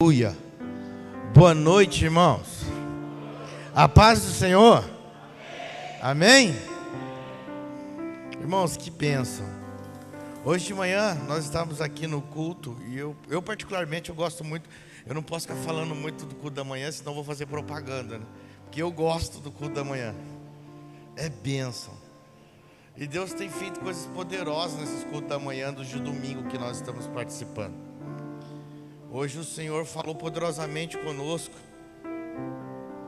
Aleluia. Boa noite, irmãos. A paz do Senhor. Amém? Irmãos, que bênção. Hoje de manhã nós estávamos aqui no culto e eu, eu particularmente eu gosto muito. Eu não posso ficar falando muito do culto da manhã, senão vou fazer propaganda, né? Porque eu gosto do culto da manhã. É bênção. E Deus tem feito coisas poderosas nesses cultos da manhã, de domingo que nós estamos participando. Hoje o Senhor falou poderosamente conosco,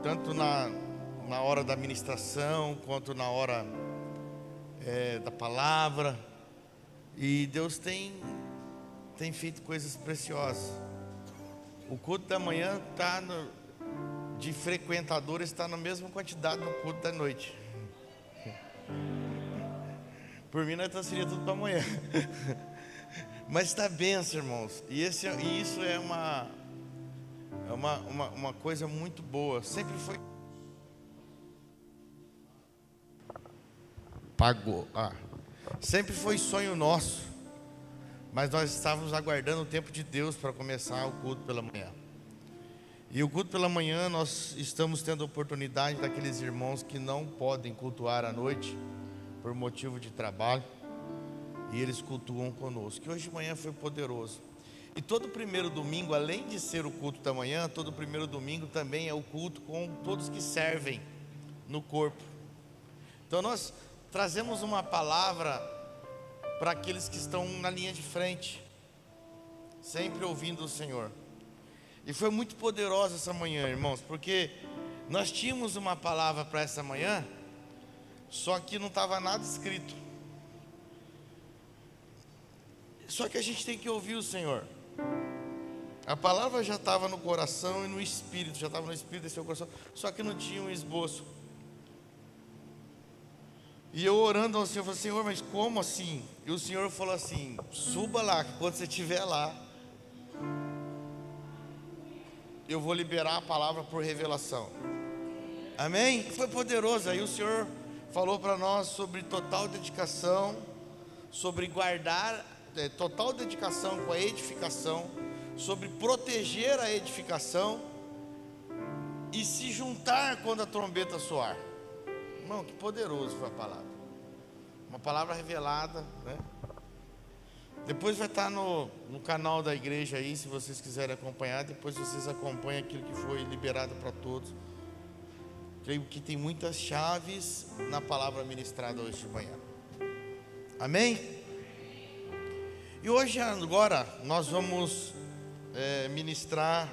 tanto na, na hora da ministração, quanto na hora é, da palavra. E Deus tem, tem feito coisas preciosas. O culto da manhã está de frequentadores está na mesma quantidade do culto da noite. Por mim, nós seria tudo para amanhã. Mas está benção, irmãos. E, esse, e isso é uma, é uma, uma, uma coisa muito boa. Sempre foi. Pagou. Ah. Sempre foi sonho nosso. Mas nós estávamos aguardando o tempo de Deus para começar o culto pela manhã. E o culto pela manhã nós estamos tendo a oportunidade daqueles irmãos que não podem cultuar à noite por motivo de trabalho e eles cultuam conosco. E hoje de manhã foi poderoso. E todo primeiro domingo, além de ser o culto da manhã, todo primeiro domingo também é o culto com todos que servem no corpo. Então nós trazemos uma palavra para aqueles que estão na linha de frente, sempre ouvindo o Senhor. E foi muito poderosa essa manhã, irmãos, porque nós tínhamos uma palavra para essa manhã, só que não estava nada escrito. Só que a gente tem que ouvir o Senhor. A palavra já estava no coração e no espírito, já estava no espírito e seu coração, só que não tinha um esboço. E eu orando ao Senhor, eu falei, Senhor, mas como assim? E o Senhor falou assim: suba lá, que quando você estiver lá, eu vou liberar a palavra por revelação. Amém? Foi poderoso. Aí o Senhor falou para nós sobre total dedicação, sobre guardar é, total dedicação com a edificação, sobre proteger a edificação e se juntar quando a trombeta soar. Irmão, que poderoso foi a palavra. Uma palavra revelada, né? Depois vai estar no, no canal da igreja aí, se vocês quiserem acompanhar. Depois vocês acompanham aquilo que foi liberado para todos. Creio que tem muitas chaves na palavra ministrada hoje de manhã. Amém? E hoje, agora, nós vamos é, ministrar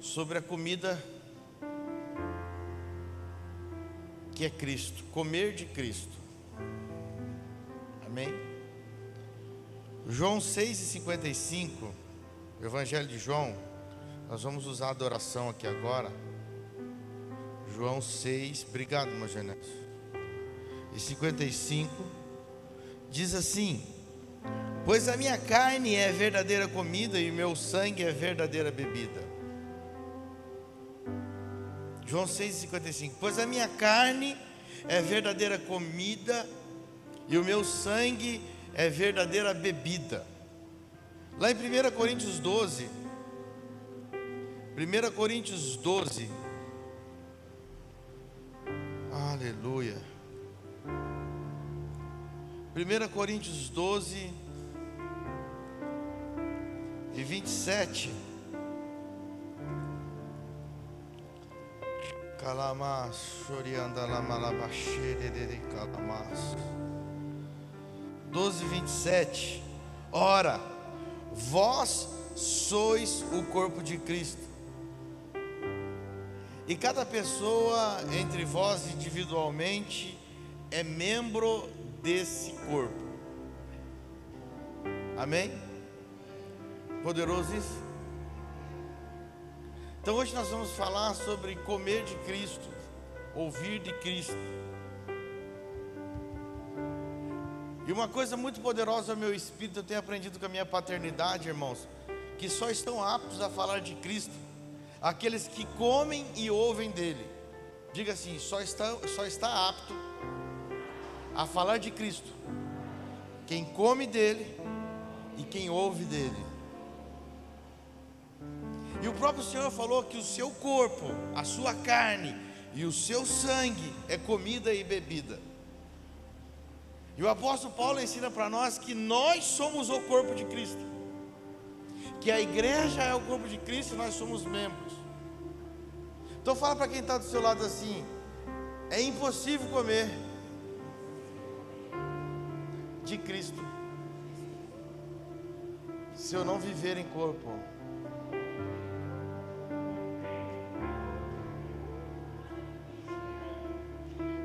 sobre a comida que é Cristo, comer de Cristo. Amém? João 6,55, Evangelho de João, nós vamos usar a adoração aqui agora. João 6, obrigado, meu Genésio. E 55 diz assim: Pois a minha carne é verdadeira comida e o meu sangue é verdadeira bebida. João 6,55: Pois a minha carne é verdadeira comida e o meu sangue é verdadeira bebida. Lá em 1 Coríntios 12, 1 Coríntios 12, aleluia. 1 Coríntios 12 e 27. Calamas, chorianda la malabaxere de calamas. 12 e 27. Ora, vós sois o corpo de Cristo. E cada pessoa entre vós individualmente é membro desse corpo. Amém? Poderoso isso? Então hoje nós vamos falar sobre comer de Cristo, ouvir de Cristo. E uma coisa muito poderosa ao meu espírito, eu tenho aprendido com a minha paternidade, irmãos, que só estão aptos a falar de Cristo aqueles que comem e ouvem dele. Diga assim, só está, só está apto a falar de Cristo. Quem come dele e quem ouve dele. próprio Senhor falou que o seu corpo, a sua carne e o seu sangue é comida e bebida. E o apóstolo Paulo ensina para nós que nós somos o corpo de Cristo. Que a igreja é o corpo de Cristo e nós somos membros. Então fala para quem está do seu lado assim: é impossível comer de Cristo se eu não viver em corpo.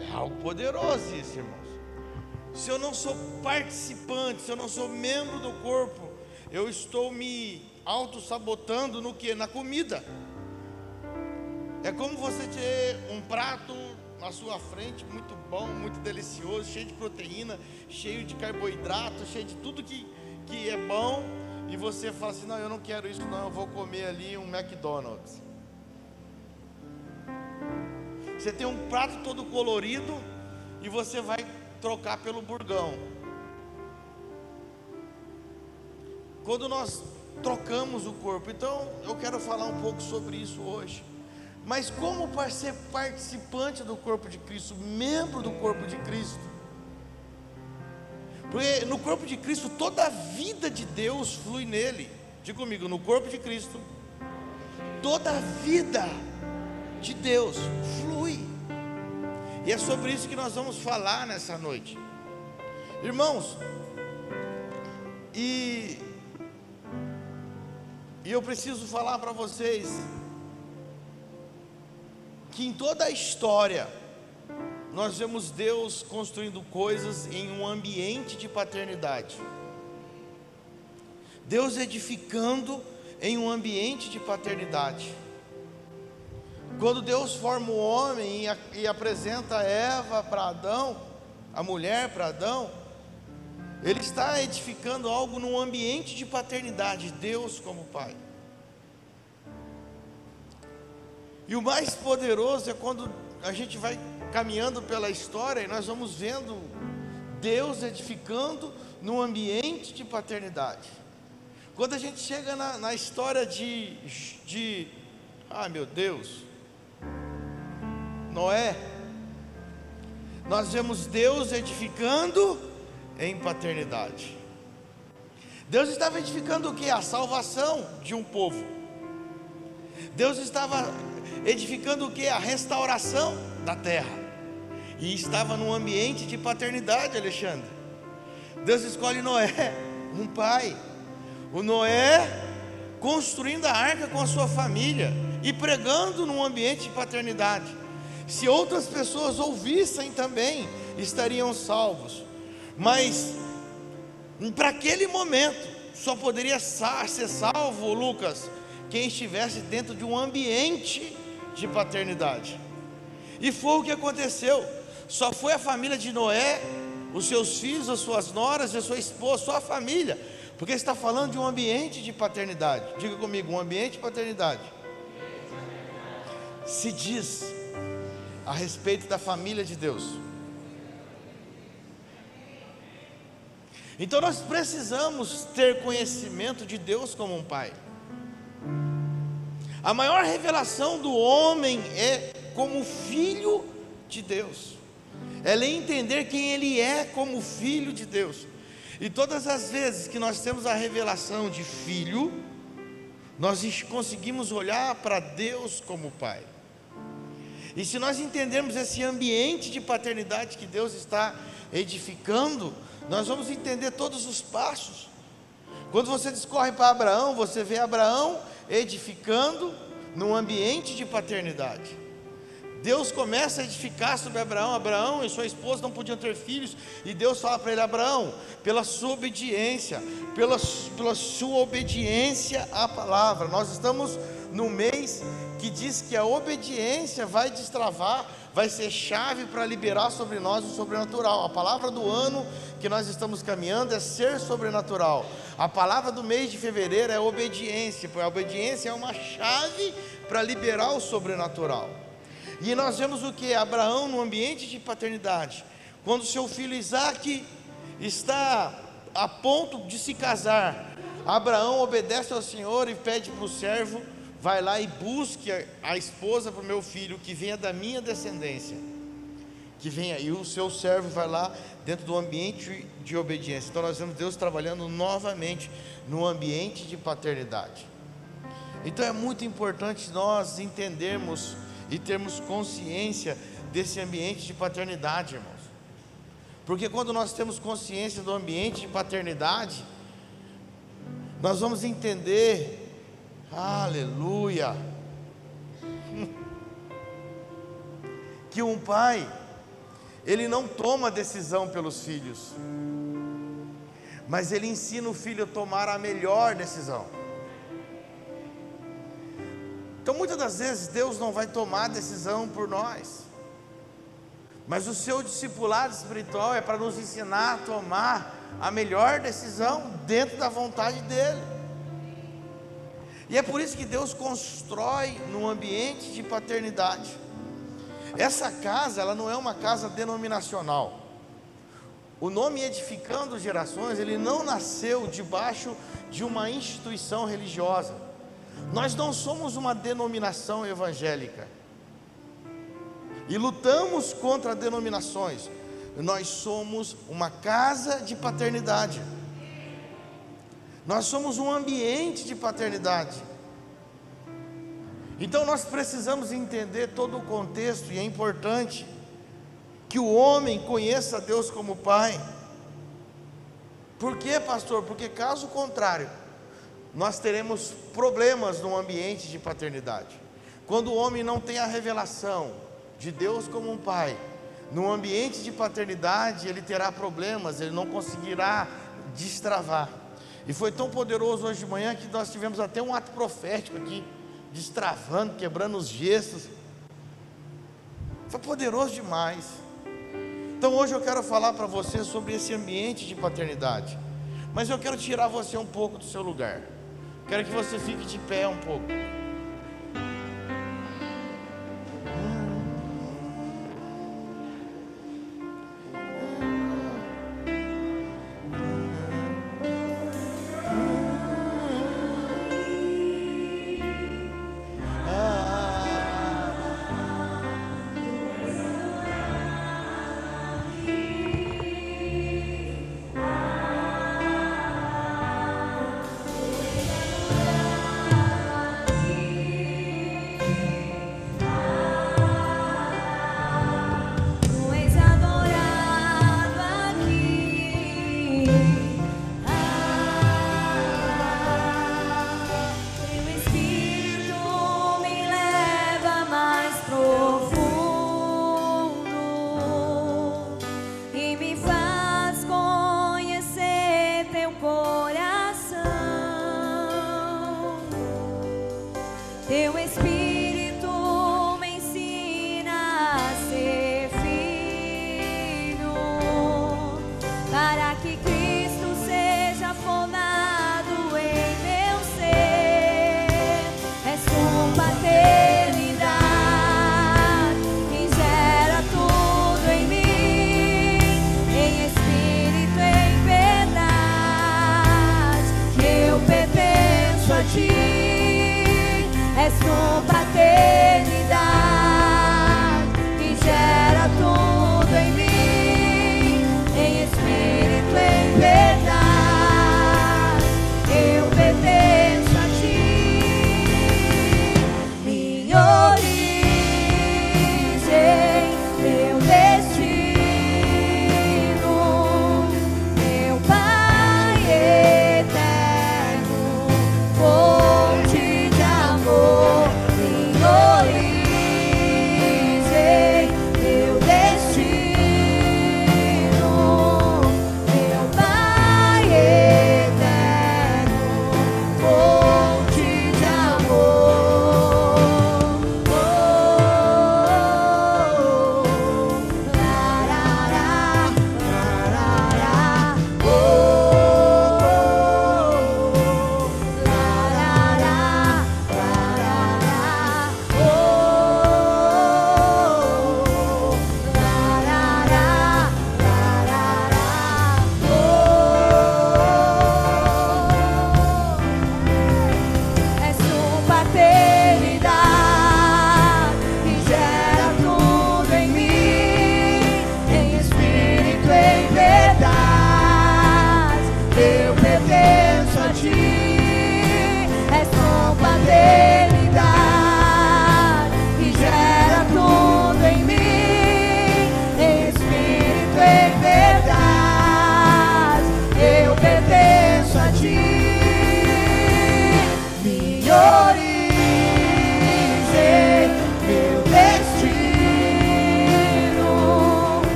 É algo poderoso isso, irmãos. Se eu não sou participante, se eu não sou membro do corpo, eu estou me auto-sabotando no que? Na comida. É como você ter um prato na sua frente, muito bom, muito delicioso, cheio de proteína, cheio de carboidrato, cheio de tudo que, que é bom, e você fala assim: não, eu não quero isso, não, eu vou comer ali um McDonald's. Você tem um prato todo colorido e você vai trocar pelo burgão. Quando nós trocamos o corpo, então eu quero falar um pouco sobre isso hoje. Mas como participante do corpo de Cristo, membro do corpo de Cristo? Porque no corpo de Cristo toda a vida de Deus flui nele. Diga comigo, no corpo de Cristo, toda a vida de Deus flui. E é sobre isso que nós vamos falar nessa noite. Irmãos, e, e eu preciso falar para vocês que em toda a história nós vemos Deus construindo coisas em um ambiente de paternidade. Deus edificando em um ambiente de paternidade. Quando Deus forma o homem e, e apresenta Eva para Adão, a mulher para Adão, ele está edificando algo num ambiente de paternidade, Deus como Pai. E o mais poderoso é quando a gente vai caminhando pela história e nós vamos vendo Deus edificando num ambiente de paternidade. Quando a gente chega na, na história de, de, ah meu Deus, Noé, nós vemos Deus edificando em paternidade. Deus estava edificando o que? A salvação de um povo. Deus estava edificando o que? A restauração da terra. E estava num ambiente de paternidade, Alexandre. Deus escolhe Noé, um pai. O Noé construindo a arca com a sua família e pregando num ambiente de paternidade. Se outras pessoas ouvissem também, estariam salvos. Mas para aquele momento, só poderia ser salvo, Lucas, quem estivesse dentro de um ambiente de paternidade. E foi o que aconteceu. Só foi a família de Noé, os seus filhos, as suas noras, a sua esposa, sua família. Porque está falando de um ambiente de paternidade. Diga comigo, um ambiente de paternidade. Se diz a respeito da família de Deus. Então nós precisamos ter conhecimento de Deus como um pai. A maior revelação do homem é como filho de Deus. Ela é entender quem ele é como filho de Deus. E todas as vezes que nós temos a revelação de filho, nós conseguimos olhar para Deus como pai. E se nós entendermos esse ambiente de paternidade que Deus está edificando, nós vamos entender todos os passos. Quando você discorre para Abraão, você vê Abraão edificando num ambiente de paternidade. Deus começa a edificar sobre Abraão. Abraão e sua esposa não podiam ter filhos, e Deus fala para ele: Abraão, pela sua obediência, pela, pela sua obediência à palavra. Nós estamos no mês que diz que a obediência vai destravar, vai ser chave para liberar sobre nós o sobrenatural. A palavra do ano que nós estamos caminhando é ser sobrenatural. A palavra do mês de fevereiro é obediência, porque a obediência é uma chave para liberar o sobrenatural. E nós vemos o que? Abraão no ambiente de paternidade, quando seu filho Isaac está a ponto de se casar, Abraão obedece ao Senhor e pede para o servo vai lá e busque a esposa para o meu filho, que venha da minha descendência. Que venha, e o seu servo vai lá dentro do ambiente de obediência. Então nós vemos Deus trabalhando novamente no ambiente de paternidade. Então é muito importante nós entendermos e termos consciência desse ambiente de paternidade, irmãos. Porque quando nós temos consciência do ambiente de paternidade, nós vamos entender, aleluia, que um pai, ele não toma decisão pelos filhos, mas ele ensina o filho a tomar a melhor decisão. Então muitas das vezes Deus não vai tomar decisão por nós. Mas o seu discipulado espiritual é para nos ensinar a tomar a melhor decisão dentro da vontade dele. E é por isso que Deus constrói num ambiente de paternidade. Essa casa, ela não é uma casa denominacional. O nome Edificando Gerações, ele não nasceu debaixo de uma instituição religiosa. Nós não somos uma denominação evangélica. E lutamos contra denominações. Nós somos uma casa de paternidade. Nós somos um ambiente de paternidade. Então nós precisamos entender todo o contexto e é importante que o homem conheça Deus como Pai. Por quê, pastor? Porque caso contrário, nós teremos problemas no ambiente de paternidade. Quando o homem não tem a revelação de Deus como um pai, no ambiente de paternidade ele terá problemas, ele não conseguirá destravar. E foi tão poderoso hoje de manhã que nós tivemos até um ato profético aqui, destravando, quebrando os gestos. Foi poderoso demais. Então hoje eu quero falar para você sobre esse ambiente de paternidade. Mas eu quero tirar você um pouco do seu lugar. Quero que você fique de pé um pouco.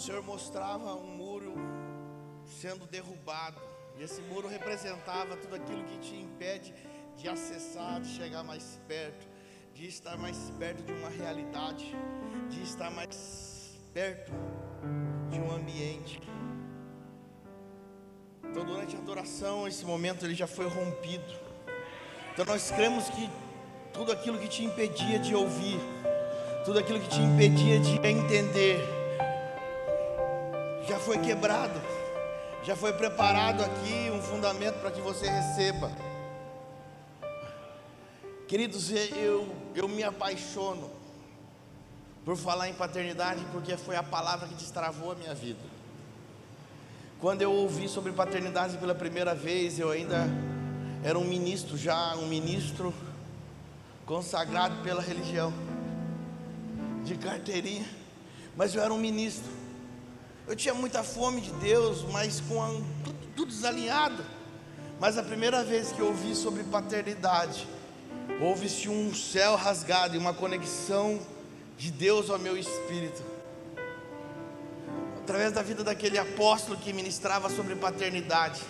Senhor mostrava um muro sendo derrubado. E esse muro representava tudo aquilo que te impede de acessar, de chegar mais perto, de estar mais perto de uma realidade, de estar mais perto de um ambiente. Então, durante a adoração, esse momento ele já foi rompido. Então, nós cremos que tudo aquilo que te impedia de ouvir, tudo aquilo que te impedia de entender, já foi quebrado, já foi preparado aqui um fundamento para que você receba. Queridos, eu, eu me apaixono por falar em paternidade, porque foi a palavra que destravou a minha vida. Quando eu ouvi sobre paternidade pela primeira vez, eu ainda era um ministro, já um ministro consagrado pela religião, de carteirinha, mas eu era um ministro. Eu tinha muita fome de Deus, mas com a, tudo, tudo desalinhado. Mas a primeira vez que eu ouvi sobre paternidade, houve-se um céu rasgado e uma conexão de Deus ao meu espírito. Através da vida daquele apóstolo que ministrava sobre paternidade.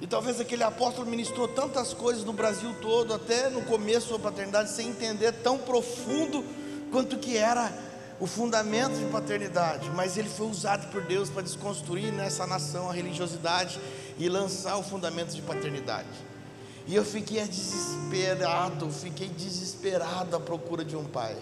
E talvez aquele apóstolo ministrou tantas coisas no Brasil todo, até no começo da paternidade, sem entender tão profundo quanto que era o fundamento de paternidade. Mas ele foi usado por Deus para desconstruir nessa nação a religiosidade e lançar o fundamento de paternidade. E eu fiquei desesperado, fiquei desesperado à procura de um pai.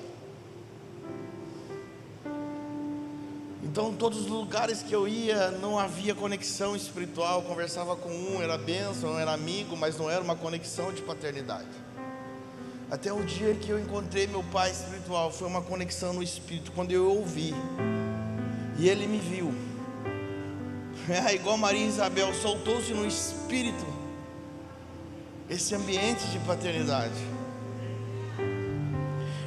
Então, todos os lugares que eu ia, não havia conexão espiritual. Eu conversava com um, era bênção, era amigo, mas não era uma conexão de paternidade. Até o dia que eu encontrei meu pai espiritual, foi uma conexão no espírito, quando eu ouvi, e ele me viu. É igual Maria Isabel, soltou-se no espírito esse ambiente de paternidade.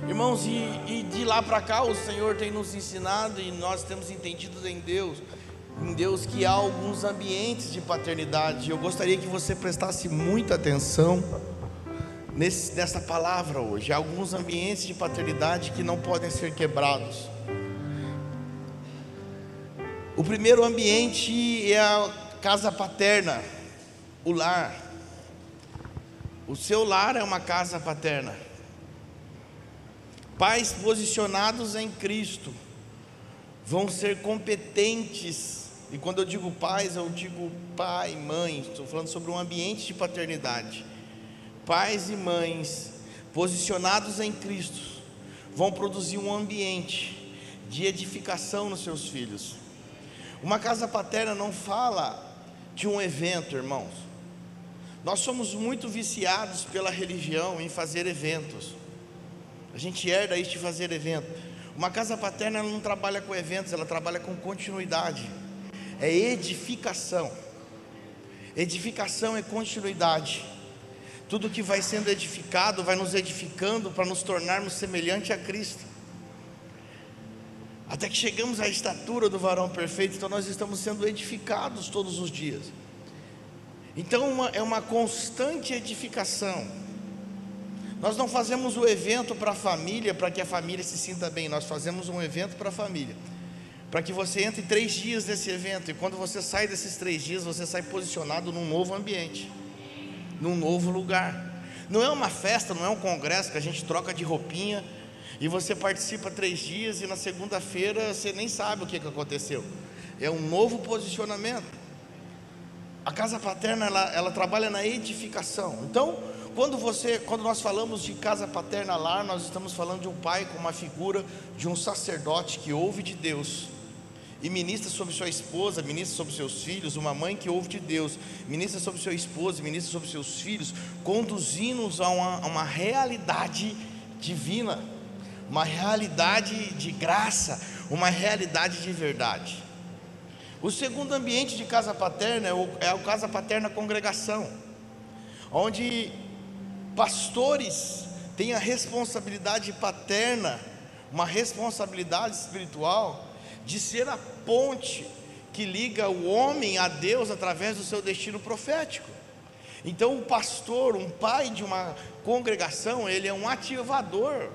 Irmãos, e, e de lá para cá o Senhor tem nos ensinado e nós temos entendido em Deus, em Deus que há alguns ambientes de paternidade. Eu gostaria que você prestasse muita atenção nesse, nessa palavra hoje. Alguns ambientes de paternidade que não podem ser quebrados. O primeiro ambiente é a casa paterna, o lar. O seu lar é uma casa paterna. Pais posicionados em Cristo vão ser competentes. E quando eu digo pais, eu digo pai, mãe. Estou falando sobre um ambiente de paternidade. Pais e mães posicionados em Cristo vão produzir um ambiente de edificação nos seus filhos. Uma casa paterna não fala de um evento, irmãos. Nós somos muito viciados pela religião em fazer eventos. A gente herda isso de fazer evento. Uma casa paterna não trabalha com eventos, ela trabalha com continuidade. É edificação. Edificação é continuidade. Tudo que vai sendo edificado vai nos edificando para nos tornarmos semelhante a Cristo. Até que chegamos à estatura do varão perfeito, então nós estamos sendo edificados todos os dias. Então uma, é uma constante edificação. Nós não fazemos o evento para a família, para que a família se sinta bem, nós fazemos um evento para a família. Para que você entre três dias nesse evento, e quando você sai desses três dias, você sai posicionado num novo ambiente, num novo lugar. Não é uma festa, não é um congresso que a gente troca de roupinha e você participa três dias e na segunda-feira você nem sabe o que, que aconteceu. É um novo posicionamento. A casa paterna ela, ela trabalha na edificação. Então, quando você, quando nós falamos de casa paterna lá, nós estamos falando de um pai com uma figura de um sacerdote que ouve de Deus e ministra sobre sua esposa, ministra sobre seus filhos, uma mãe que ouve de Deus, ministra sobre sua esposa, ministra sobre seus filhos, conduzindo-nos a uma, a uma realidade divina, uma realidade de graça, uma realidade de verdade. O segundo ambiente de casa paterna é o, é a casa paterna congregação, onde pastores tem a responsabilidade paterna, uma responsabilidade espiritual de ser a ponte que liga o homem a Deus através do seu destino profético. Então, o pastor, um pai de uma congregação, ele é um ativador.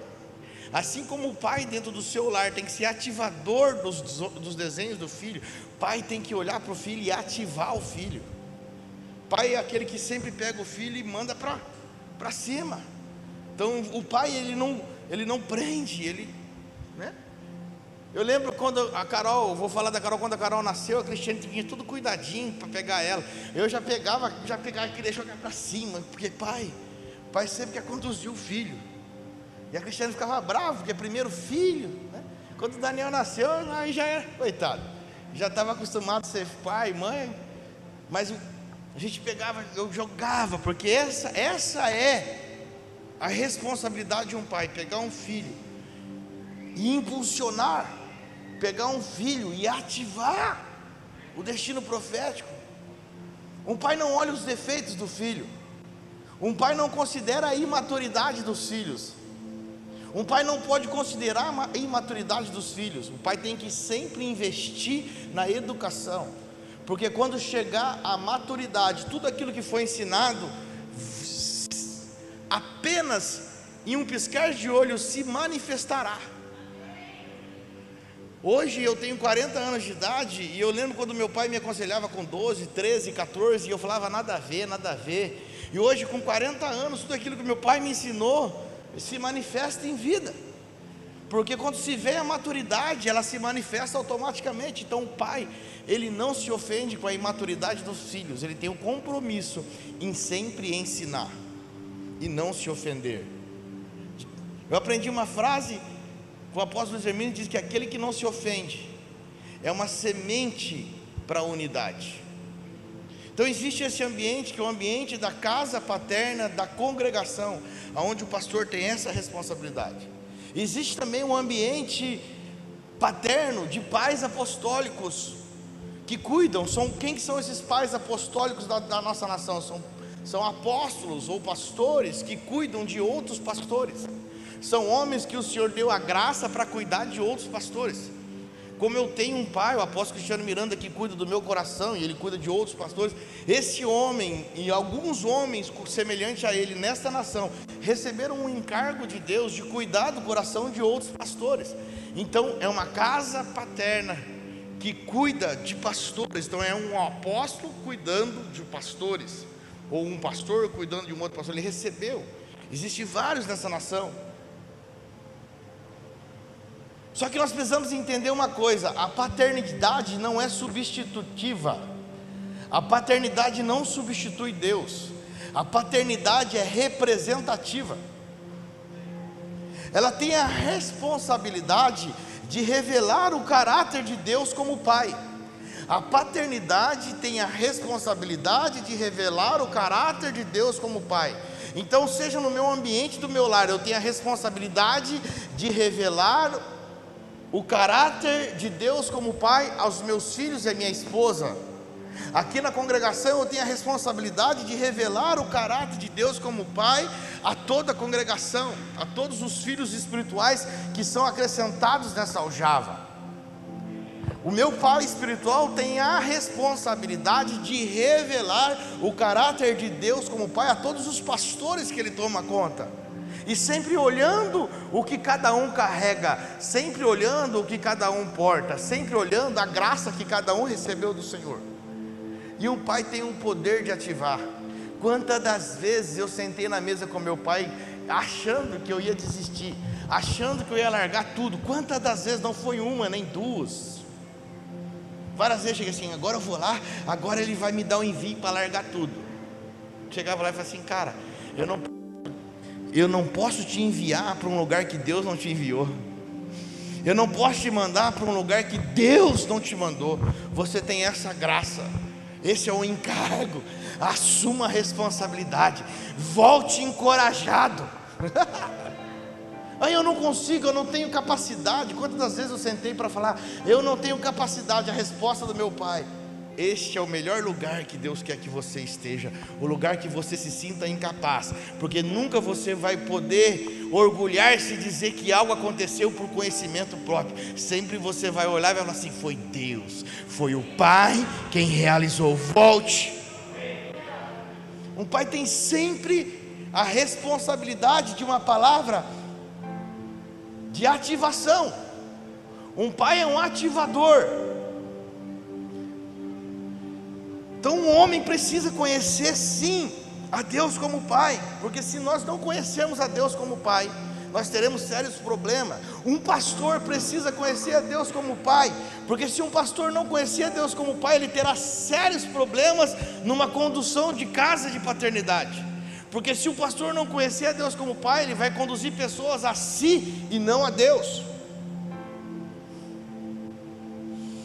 Assim como o pai dentro do seu lar tem que ser ativador dos, dos desenhos do filho, pai tem que olhar para o filho e ativar o filho. Pai é aquele que sempre pega o filho e manda para cima. Então, o pai ele não, ele não prende, ele, né? Eu lembro quando a Carol, vou falar da Carol, quando a Carol nasceu, a Cristiane tinha tudo cuidadinho para pegar ela. Eu já pegava, já pegava e jogar para cima, porque pai, pai sempre quer conduzir o filho. E a Cristiane ficava brava, porque é primeiro filho. Né? Quando o Daniel nasceu, aí já era, coitado, já estava acostumado a ser pai, mãe. Mas a gente pegava, eu jogava, porque essa, essa é a responsabilidade de um pai, pegar um filho e impulsionar pegar um filho e ativar o destino profético. Um pai não olha os defeitos do filho. Um pai não considera a imaturidade dos filhos. Um pai não pode considerar a imaturidade dos filhos. O pai tem que sempre investir na educação. Porque quando chegar a maturidade, tudo aquilo que foi ensinado, apenas em um piscar de olhos se manifestará. Hoje eu tenho 40 anos de idade e eu lembro quando meu pai me aconselhava com 12, 13, 14 e eu falava nada a ver, nada a ver. E hoje com 40 anos, tudo aquilo que meu pai me ensinou se manifesta em vida. Porque quando se vê a maturidade, ela se manifesta automaticamente. Então o pai, ele não se ofende com a imaturidade dos filhos, ele tem o compromisso em sempre ensinar e não se ofender. Eu aprendi uma frase o apóstolo Hermínio diz que aquele que não se ofende é uma semente para a unidade. Então existe esse ambiente que é o ambiente da casa paterna, da congregação, aonde o pastor tem essa responsabilidade. Existe também um ambiente paterno de pais apostólicos que cuidam. São quem que são esses pais apostólicos da, da nossa nação? São, são apóstolos ou pastores que cuidam de outros pastores são homens que o Senhor deu a graça para cuidar de outros pastores. Como eu tenho um pai, o apóstolo Cristiano Miranda, que cuida do meu coração e ele cuida de outros pastores, esse homem e alguns homens semelhantes a ele nesta nação receberam um encargo de Deus de cuidar do coração de outros pastores. Então é uma casa paterna que cuida de pastores. Então é um apóstolo cuidando de pastores, ou um pastor cuidando de um outro pastor. Ele recebeu. Existem vários nessa nação. Só que nós precisamos entender uma coisa: a paternidade não é substitutiva. A paternidade não substitui Deus. A paternidade é representativa. Ela tem a responsabilidade de revelar o caráter de Deus como Pai. A paternidade tem a responsabilidade de revelar o caráter de Deus como Pai. Então, seja no meu ambiente do meu lar, eu tenho a responsabilidade de revelar o caráter de Deus como Pai aos meus filhos e à minha esposa. Aqui na congregação eu tenho a responsabilidade de revelar o caráter de Deus como Pai a toda a congregação, a todos os filhos espirituais que são acrescentados nessa aljava. O meu pai espiritual tem a responsabilidade de revelar o caráter de Deus como Pai a todos os pastores que ele toma conta e sempre olhando o que cada um carrega, sempre olhando o que cada um porta, sempre olhando a graça que cada um recebeu do Senhor. E o pai tem um poder de ativar. Quantas das vezes eu sentei na mesa com meu pai achando que eu ia desistir, achando que eu ia largar tudo. Quantas das vezes não foi uma nem duas? Várias vezes cheguei assim, agora eu vou lá, agora ele vai me dar um envio para largar tudo. Chegava lá e falava assim, cara, eu não eu não posso te enviar para um lugar que Deus não te enviou. Eu não posso te mandar para um lugar que Deus não te mandou. Você tem essa graça. Esse é o encargo. Assuma a responsabilidade. Volte encorajado. Aí eu não consigo, eu não tenho capacidade. Quantas vezes eu sentei para falar, eu não tenho capacidade, a resposta do meu pai. Este é o melhor lugar que Deus quer que você esteja, o lugar que você se sinta incapaz, porque nunca você vai poder orgulhar-se e dizer que algo aconteceu por conhecimento próprio. Sempre você vai olhar e vai falar assim: foi Deus, foi o Pai quem realizou. Volte. Um pai tem sempre a responsabilidade de uma palavra de ativação. Um pai é um ativador. Então, um homem precisa conhecer sim a Deus como Pai, porque se nós não conhecermos a Deus como Pai, nós teremos sérios problemas. Um pastor precisa conhecer a Deus como Pai, porque se um pastor não conhecer a Deus como Pai, ele terá sérios problemas numa condução de casa de paternidade. Porque se o pastor não conhecer a Deus como Pai, ele vai conduzir pessoas a si e não a Deus.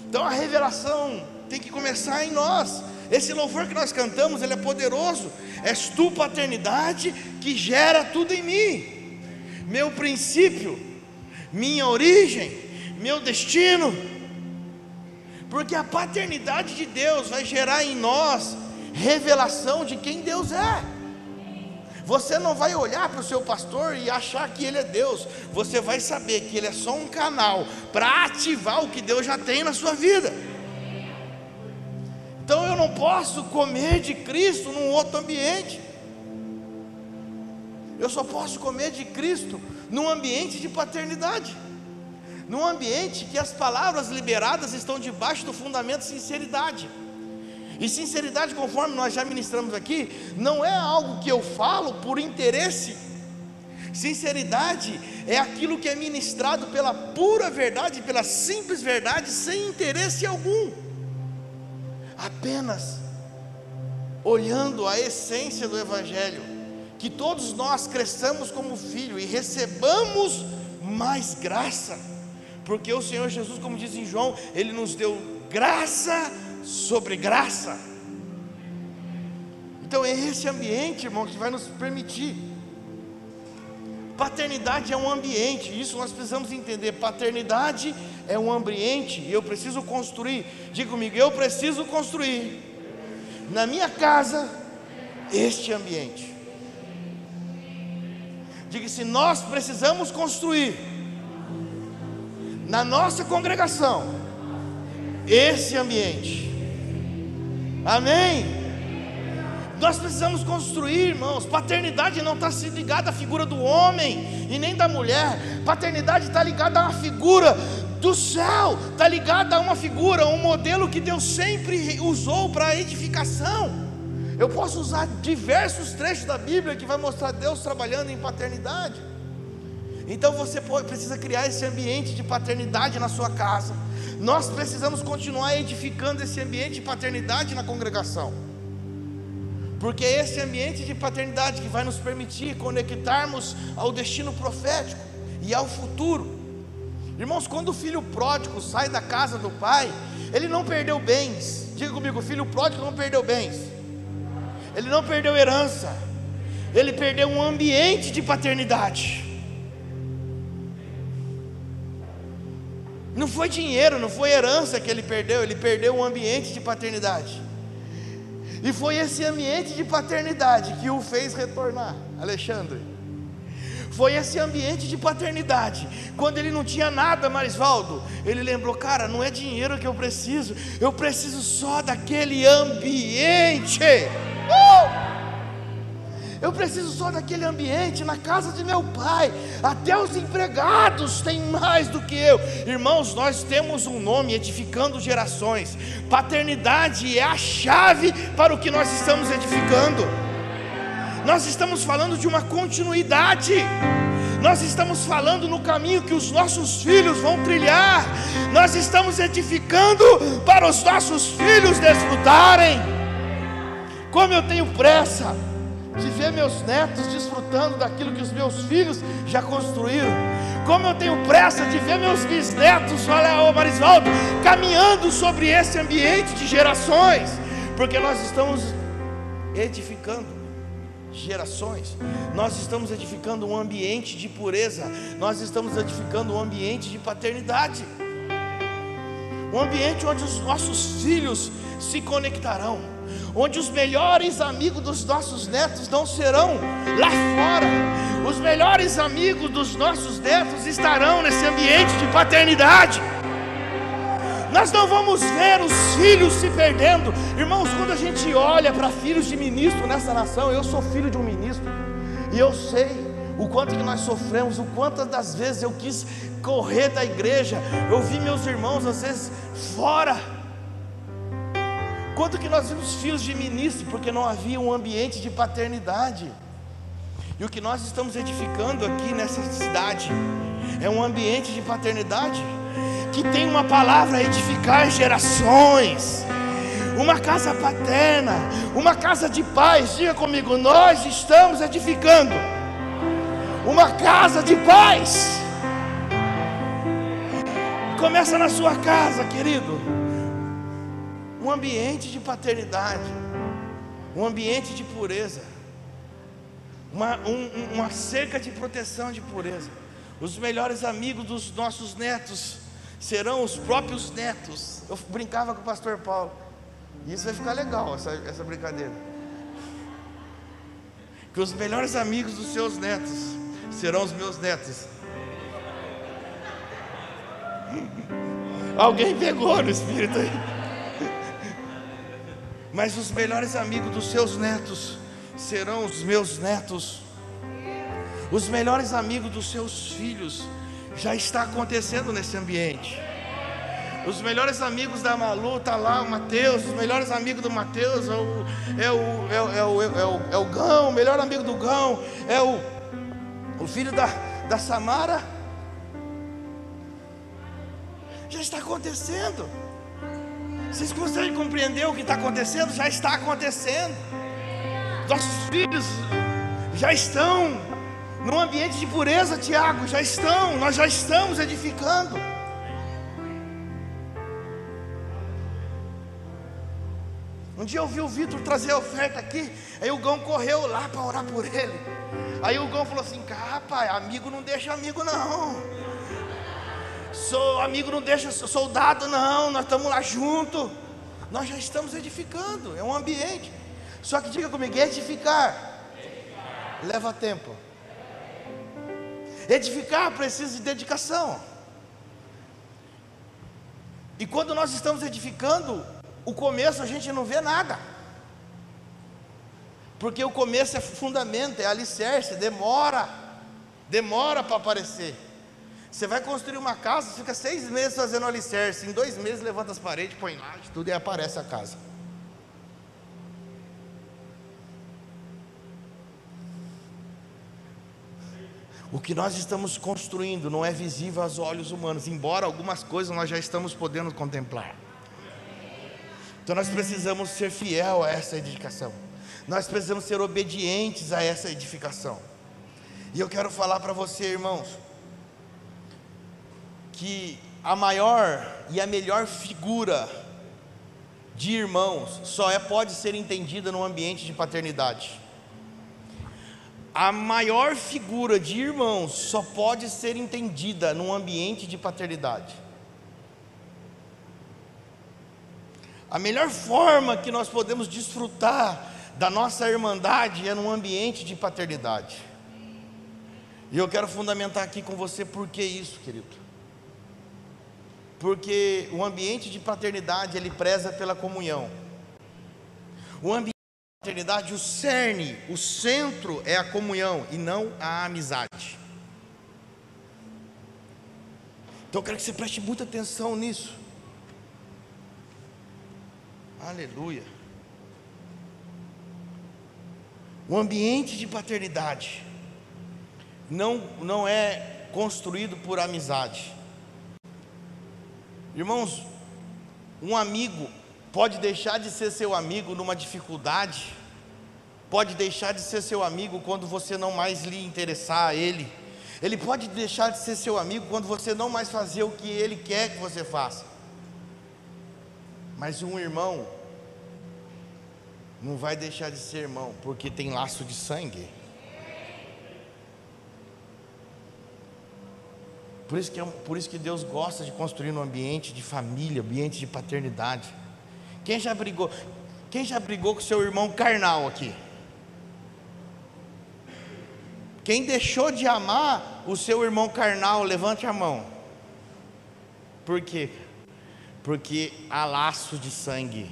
Então a revelação tem que começar em nós. Esse louvor que nós cantamos, ele é poderoso. És tu, paternidade, que gera tudo em mim. Meu princípio, minha origem, meu destino. Porque a paternidade de Deus vai gerar em nós revelação de quem Deus é. Você não vai olhar para o seu pastor e achar que ele é Deus. Você vai saber que ele é só um canal para ativar o que Deus já tem na sua vida. Então eu não posso comer de Cristo num outro ambiente. Eu só posso comer de Cristo num ambiente de paternidade. Num ambiente que as palavras liberadas estão debaixo do fundamento de sinceridade. E sinceridade, conforme nós já ministramos aqui, não é algo que eu falo por interesse. Sinceridade é aquilo que é ministrado pela pura verdade, pela simples verdade, sem interesse algum apenas olhando a essência do Evangelho, que todos nós cresçamos como filho e recebamos mais graça, porque o Senhor Jesus, como diz em João, Ele nos deu graça sobre graça. Então é esse ambiente, irmão, que vai nos permitir. Paternidade é um ambiente, isso nós precisamos entender. Paternidade é um ambiente e eu preciso construir. Diga comigo, eu preciso construir na minha casa este ambiente. Diga se nós precisamos construir na nossa congregação esse ambiente. Amém. Nós precisamos construir, irmãos. Paternidade não está ligada à figura do homem e nem da mulher. Paternidade está ligada a uma figura do céu, está ligada a uma figura, um modelo que Deus sempre usou para edificação. Eu posso usar diversos trechos da Bíblia que vai mostrar Deus trabalhando em paternidade. Então você precisa criar esse ambiente de paternidade na sua casa. Nós precisamos continuar edificando esse ambiente de paternidade na congregação. Porque é esse ambiente de paternidade que vai nos permitir conectarmos ao destino profético e ao futuro. Irmãos, quando o filho pródigo sai da casa do pai, ele não perdeu bens. Diga comigo, o filho pródigo não perdeu bens. Ele não perdeu herança. Ele perdeu um ambiente de paternidade. Não foi dinheiro, não foi herança que ele perdeu, ele perdeu um ambiente de paternidade. E foi esse ambiente de paternidade que o fez retornar, Alexandre. Foi esse ambiente de paternidade. Quando ele não tinha nada, Marisvaldo, ele lembrou: cara, não é dinheiro que eu preciso, eu preciso só daquele ambiente. Uh! Eu preciso só daquele ambiente na casa de meu pai. Até os empregados têm mais do que eu. Irmãos, nós temos um nome edificando gerações. Paternidade é a chave para o que nós estamos edificando. Nós estamos falando de uma continuidade. Nós estamos falando no caminho que os nossos filhos vão trilhar. Nós estamos edificando para os nossos filhos desfrutarem. Como eu tenho pressa de ver meus netos desfrutando daquilo que os meus filhos já construíram. Como eu tenho pressa de ver meus bisnetos, olha, ô Marisvaldo, caminhando sobre esse ambiente de gerações, porque nós estamos edificando gerações. Nós estamos edificando um ambiente de pureza, nós estamos edificando um ambiente de paternidade. um ambiente onde os nossos filhos se conectarão, onde os melhores amigos dos nossos netos não serão lá fora, os melhores amigos dos nossos netos estarão nesse ambiente de paternidade. Nós não vamos ver os filhos se perdendo, irmãos. Quando a gente olha para filhos de ministro nessa nação, eu sou filho de um ministro, e eu sei o quanto que nós sofremos, o quantas das vezes eu quis correr da igreja, eu vi meus irmãos às vezes fora. Quanto que nós vimos filhos de ministro, porque não havia um ambiente de paternidade. E o que nós estamos edificando aqui nessa cidade é um ambiente de paternidade que tem uma palavra edificar gerações. Uma casa paterna, uma casa de paz. Diga comigo, nós estamos edificando uma casa de paz. Começa na sua casa, querido. Um ambiente de paternidade, um ambiente de pureza, uma, um, uma cerca de proteção de pureza. Os melhores amigos dos nossos netos serão os próprios netos. Eu brincava com o pastor Paulo. Isso vai ficar legal, essa, essa brincadeira. Que os melhores amigos dos seus netos serão os meus netos. Alguém pegou no espírito aí. Mas os melhores amigos dos seus netos serão os meus netos. Os melhores amigos dos seus filhos já está acontecendo nesse ambiente. Os melhores amigos da Malu tá lá, o Mateus, os melhores amigos do Mateus é o, é o, é o, é o, é o, é Gão, o melhor amigo do Gão, é o, o filho da, da Samara. Já está acontecendo. Vocês conseguem compreender o que está acontecendo? Já está acontecendo. Nossos filhos já estão num ambiente de pureza, Tiago, já estão, nós já estamos edificando. Um dia eu vi o Vitor trazer a oferta aqui, aí o Gão correu lá para orar por ele. Aí o Gão falou assim: rapaz, amigo não deixa amigo não. Sou amigo não deixa soldado não, nós estamos lá junto. Nós já estamos edificando, é um ambiente. Só que diga comigo, edificar, leva tempo. Edificar precisa de dedicação. E quando nós estamos edificando, o começo a gente não vê nada. Porque o começo é fundamento, é alicerce, demora. Demora para aparecer. Você vai construir uma casa, fica seis meses fazendo alicerce, em dois meses levanta as paredes, põe lá, tudo e aparece a casa. O que nós estamos construindo não é visível aos olhos humanos, embora algumas coisas nós já estamos podendo contemplar. Então nós precisamos ser fiel a essa edificação. Nós precisamos ser obedientes a essa edificação. E eu quero falar para você, irmãos, que a maior e a melhor figura de irmãos só é pode ser entendida no ambiente de paternidade a maior figura de irmãos só pode ser entendida num ambiente de paternidade. A melhor forma que nós podemos desfrutar da nossa irmandade é num ambiente de paternidade. E eu quero fundamentar aqui com você por que isso, querido. Porque o ambiente de paternidade ele preza pela comunhão. O ambiente eternidade, o cerne, o centro é a comunhão e não a amizade. Então eu quero que você preste muita atenção nisso. Aleluia. O ambiente de paternidade não, não é construído por amizade. Irmãos, um amigo pode deixar de ser seu amigo numa dificuldade, pode deixar de ser seu amigo quando você não mais lhe interessar a ele, ele pode deixar de ser seu amigo quando você não mais fazer o que ele quer que você faça. Mas um irmão não vai deixar de ser irmão porque tem laço de sangue. Por isso, que é, por isso que Deus gosta de construir um ambiente de família, ambiente de paternidade. Quem já brigou? Quem já brigou com seu irmão carnal aqui? Quem deixou de amar o seu irmão carnal, levante a mão. Por quê? Porque há laço de sangue.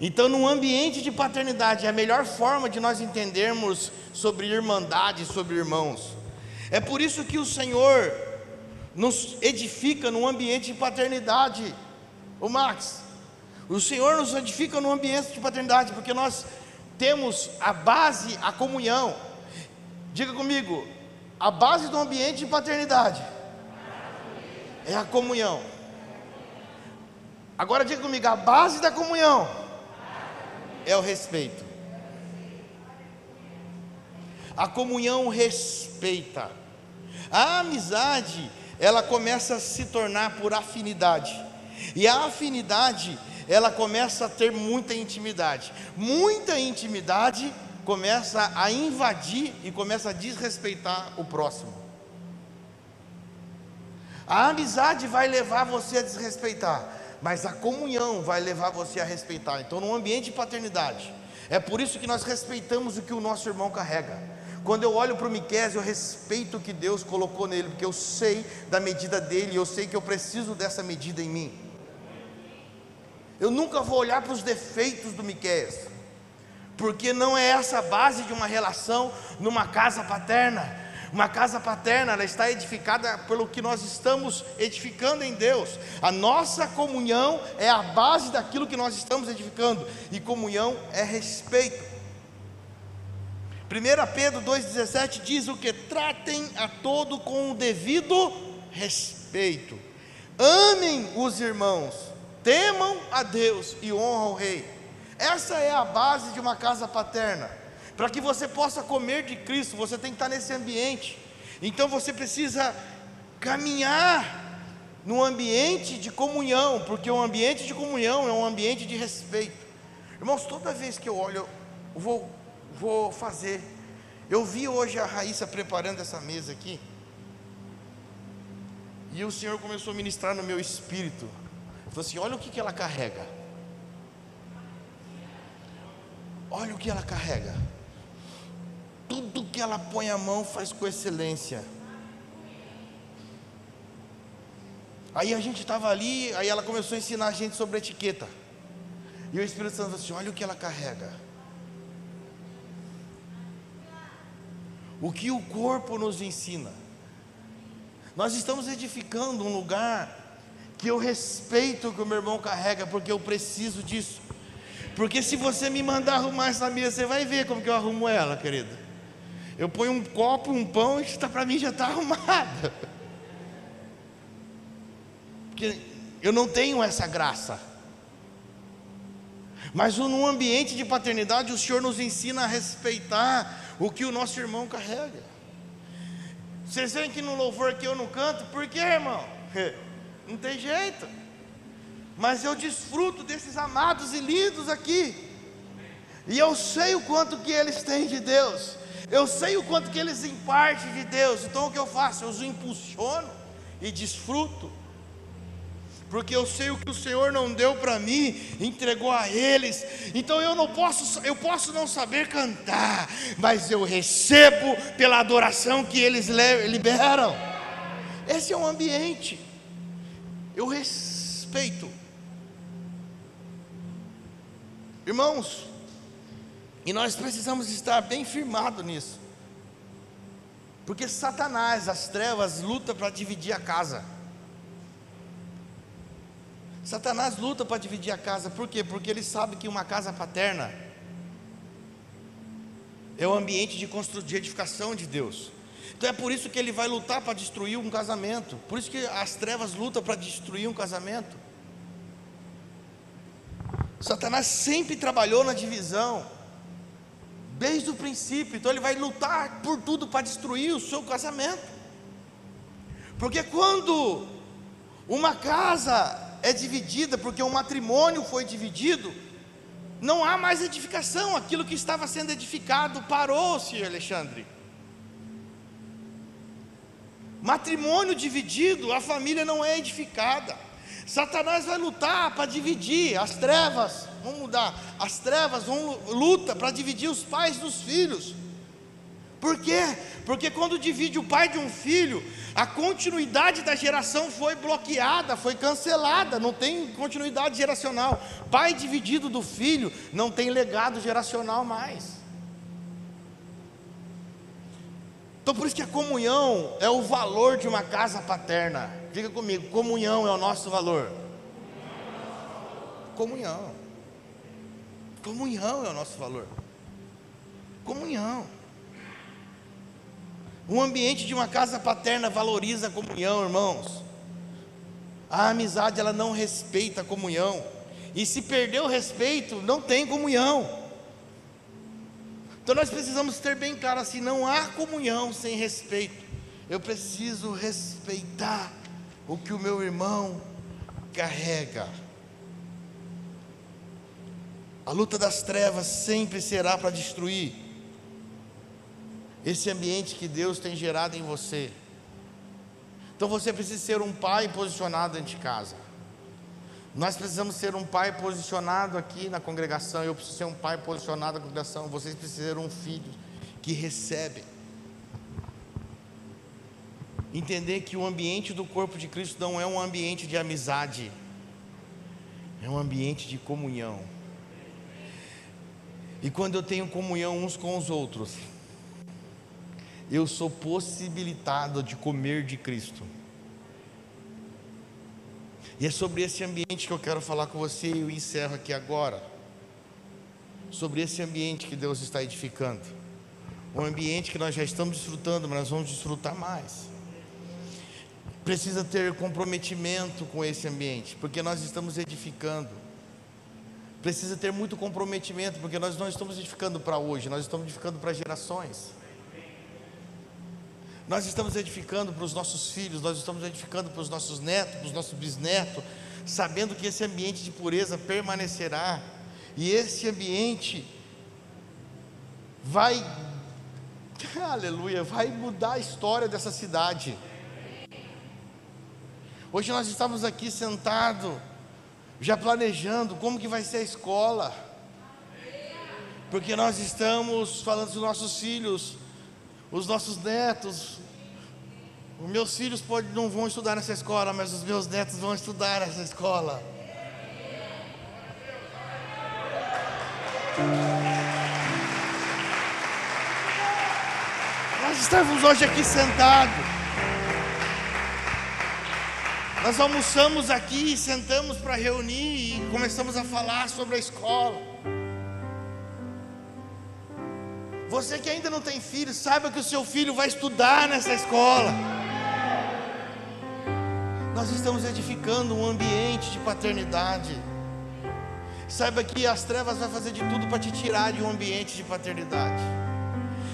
Então, num ambiente de paternidade, é a melhor forma de nós entendermos sobre irmandade, sobre irmãos. É por isso que o Senhor nos edifica num ambiente de paternidade. O Max, o Senhor nos edifica num ambiente de paternidade, porque nós temos a base, a comunhão. Diga comigo, a base do ambiente de paternidade é a comunhão. Agora diga comigo, a base da comunhão é o respeito. A comunhão respeita. A amizade, ela começa a se tornar por afinidade. E a afinidade, ela começa a ter muita intimidade. Muita intimidade começa a invadir e começa a desrespeitar o próximo. A amizade vai levar você a desrespeitar mas a comunhão vai levar você a respeitar. Então, no ambiente de paternidade, é por isso que nós respeitamos o que o nosso irmão carrega. Quando eu olho para o Miquel, eu respeito o que Deus colocou nele, porque eu sei da medida dele, eu sei que eu preciso dessa medida em mim. Eu nunca vou olhar para os defeitos do Miquel, porque não é essa a base de uma relação numa casa paterna. Uma casa paterna, ela está edificada pelo que nós estamos edificando em Deus. A nossa comunhão é a base daquilo que nós estamos edificando, e comunhão é respeito. 1 Pedro 2,17 diz o que? Tratem a todo com o devido respeito. Amem os irmãos, temam a Deus e honram o rei. Essa é a base de uma casa paterna. Para que você possa comer de Cristo, você tem que estar nesse ambiente. Então você precisa caminhar no ambiente de comunhão, porque o ambiente de comunhão é um ambiente de respeito. Irmãos, toda vez que eu olho, eu vou, vou fazer. Eu vi hoje a Raíssa preparando essa mesa aqui. E o Senhor começou a ministrar no meu espírito. Falou assim: olha o que, que ela carrega. Olha o que ela carrega tudo que ela põe a mão faz com excelência. Aí a gente estava ali, aí ela começou a ensinar a gente sobre etiqueta. E o Espírito Santo falou assim: olha o que ela carrega. O que o corpo nos ensina. Nós estamos edificando um lugar que eu respeito o que o meu irmão carrega, porque eu preciso disso. Porque se você me mandar arrumar essa mesa, você vai ver como que eu arrumo ela, querido. Eu ponho um copo, um pão e está para mim já está arrumado. Porque eu não tenho essa graça. Mas num ambiente de paternidade, o Senhor nos ensina a respeitar o que o nosso irmão carrega. Vocês veem que no louvor que eu não canto, por quê, irmão? Não tem jeito. Mas eu desfruto desses amados e lindos aqui. E eu sei o quanto que eles têm de Deus. Eu sei o quanto que eles impartem de Deus, então o que eu faço? Eu os impulsiono e desfruto. Porque eu sei o que o Senhor não deu para mim, entregou a eles. Então eu não posso, eu posso não saber cantar, mas eu recebo pela adoração que eles liberam. Esse é o ambiente. Eu respeito. Irmãos, e nós precisamos estar bem firmados nisso. Porque Satanás, as trevas, luta para dividir a casa. Satanás luta para dividir a casa, por quê? Porque ele sabe que uma casa paterna é o ambiente de, construção, de edificação de Deus. Então é por isso que ele vai lutar para destruir um casamento. Por isso que as trevas lutam para destruir um casamento. Satanás sempre trabalhou na divisão desde o princípio. Então ele vai lutar por tudo para destruir o seu casamento. Porque quando uma casa é dividida, porque um matrimônio foi dividido, não há mais edificação, aquilo que estava sendo edificado parou-se, Alexandre. Matrimônio dividido, a família não é edificada. Satanás vai lutar para dividir as trevas, vamos mudar, as trevas vão luta para dividir os pais dos filhos. Por quê? Porque quando divide o pai de um filho, a continuidade da geração foi bloqueada, foi cancelada, não tem continuidade geracional. Pai dividido do filho não tem legado geracional mais. Então por isso que a comunhão é o valor de uma casa paterna. Diga comigo, comunhão é o nosso valor. Comunhão. Comunhão é o nosso valor. Comunhão. Um ambiente de uma casa paterna valoriza a comunhão, irmãos. A amizade ela não respeita a comunhão. E se perder o respeito, não tem comunhão. Então nós precisamos ter bem claro assim: não há comunhão sem respeito. Eu preciso respeitar o que o meu irmão carrega. A luta das trevas sempre será para destruir esse ambiente que Deus tem gerado em você. Então você precisa ser um pai posicionado dentro de casa. Nós precisamos ser um pai posicionado aqui na congregação. Eu preciso ser um pai posicionado na congregação. Vocês precisam ser um filho que recebe. Entender que o ambiente do corpo de Cristo não é um ambiente de amizade, é um ambiente de comunhão. E quando eu tenho comunhão uns com os outros, eu sou possibilitado de comer de Cristo. E é sobre esse ambiente que eu quero falar com você e eu encerro aqui agora. Sobre esse ambiente que Deus está edificando. Um ambiente que nós já estamos desfrutando, mas nós vamos desfrutar mais. Precisa ter comprometimento com esse ambiente, porque nós estamos edificando. Precisa ter muito comprometimento, porque nós não estamos edificando para hoje, nós estamos edificando para gerações. Nós estamos edificando para os nossos filhos, nós estamos edificando para os nossos netos, para os nossos bisnetos, sabendo que esse ambiente de pureza permanecerá, e esse ambiente vai, aleluia, vai mudar a história dessa cidade. Hoje nós estamos aqui sentados, já planejando como que vai ser a escola, porque nós estamos falando dos nossos filhos, os nossos netos, os meus filhos pode, não vão estudar nessa escola, mas os meus netos vão estudar nessa escola. Nós estamos hoje aqui sentados. Nós almoçamos aqui, sentamos para reunir e começamos a falar sobre a escola. Você que ainda não tem filho, saiba que o seu filho vai estudar nessa escola. Nós estamos edificando um ambiente de paternidade. Saiba que as trevas vai fazer de tudo para te tirar de um ambiente de paternidade.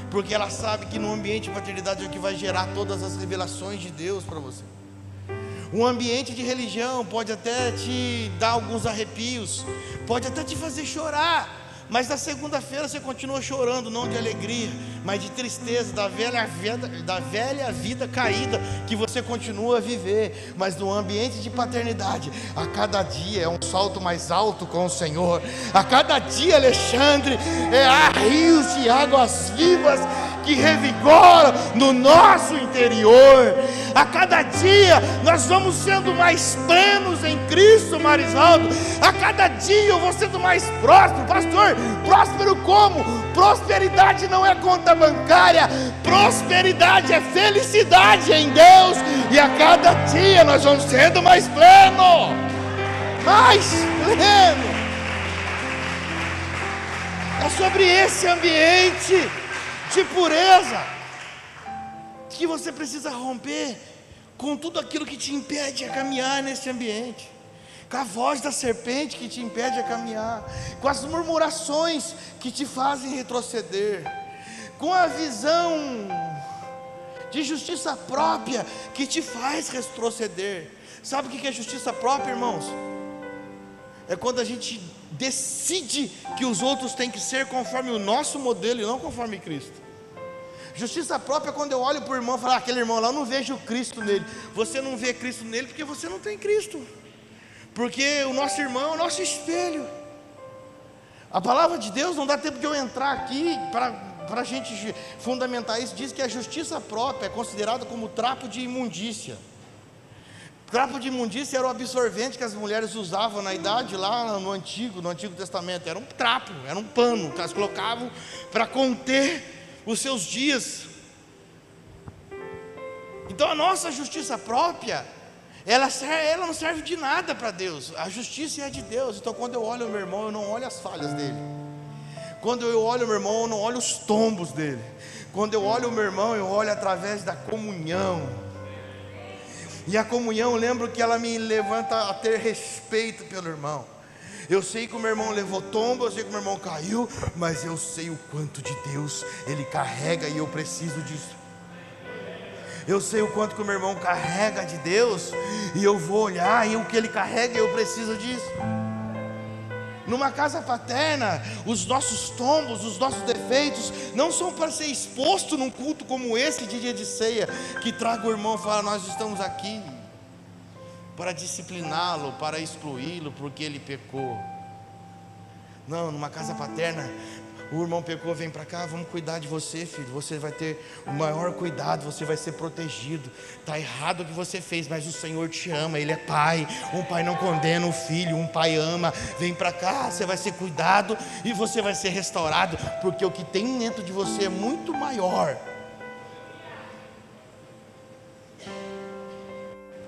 Porque ela sabe que no ambiente de paternidade é o que vai gerar todas as revelações de Deus para você. Um ambiente de religião pode até te dar alguns arrepios, pode até te fazer chorar, mas na segunda-feira você continua chorando, não de alegria, mas de tristeza, da velha, vida, da velha vida caída que você continua a viver. Mas no ambiente de paternidade, a cada dia é um salto mais alto com o Senhor. A cada dia, Alexandre, é, há rios de águas vivas que revigoram no nosso interior. A cada dia nós vamos sendo mais plenos em Cristo, Marisaldo. A cada dia eu vou sendo mais próspero, pastor. Próspero como? Prosperidade não é conta bancária, prosperidade é felicidade em Deus. E a cada dia nós vamos sendo mais pleno, mais pleno. É sobre esse ambiente de pureza, que você precisa romper com tudo aquilo que te impede a caminhar nesse ambiente, com a voz da serpente que te impede a caminhar, com as murmurações que te fazem retroceder, com a visão de justiça própria que te faz retroceder. Sabe o que é justiça própria, irmãos? É quando a gente decide que os outros têm que ser conforme o nosso modelo e não conforme Cristo. Justiça própria é quando eu olho para o irmão e falo, ah, aquele irmão lá, eu não vejo Cristo nele. Você não vê Cristo nele porque você não tem Cristo. Porque o nosso irmão é o nosso espelho. A palavra de Deus não dá tempo de eu entrar aqui para a gente fundamentar isso. Diz que a justiça própria é considerada como trapo de imundícia. Trapo de imundícia era o absorvente que as mulheres usavam na idade lá no Antigo, no Antigo Testamento. Era um trapo, era um pano que elas colocavam para conter os seus dias. Então a nossa justiça própria, ela, ela não serve de nada para Deus. A justiça é de Deus. Então quando eu olho o meu irmão, eu não olho as falhas dele. Quando eu olho o meu irmão, eu não olho os tombos dele. Quando eu olho o meu irmão, eu olho através da comunhão e a comunhão, lembro que ela me levanta a ter respeito pelo irmão. Eu sei que o meu irmão levou tombo, eu sei que o meu irmão caiu, mas eu sei o quanto de Deus ele carrega e eu preciso disso. Eu sei o quanto que o meu irmão carrega de Deus e eu vou olhar e o que ele carrega eu preciso disso. Numa casa paterna, os nossos tombos, os nossos defeitos, não são para ser exposto num culto como esse de dia de ceia, que traga o irmão e fala: Nós estamos aqui para discipliná-lo, para excluí-lo, porque ele pecou. Não, numa casa paterna, o irmão pecou, vem para cá, vamos cuidar de você, filho. Você vai ter o maior cuidado, você vai ser protegido. Está errado o que você fez, mas o Senhor te ama, Ele é pai. Um pai não condena o filho, um pai ama. Vem para cá, você vai ser cuidado e você vai ser restaurado, porque o que tem dentro de você é muito maior.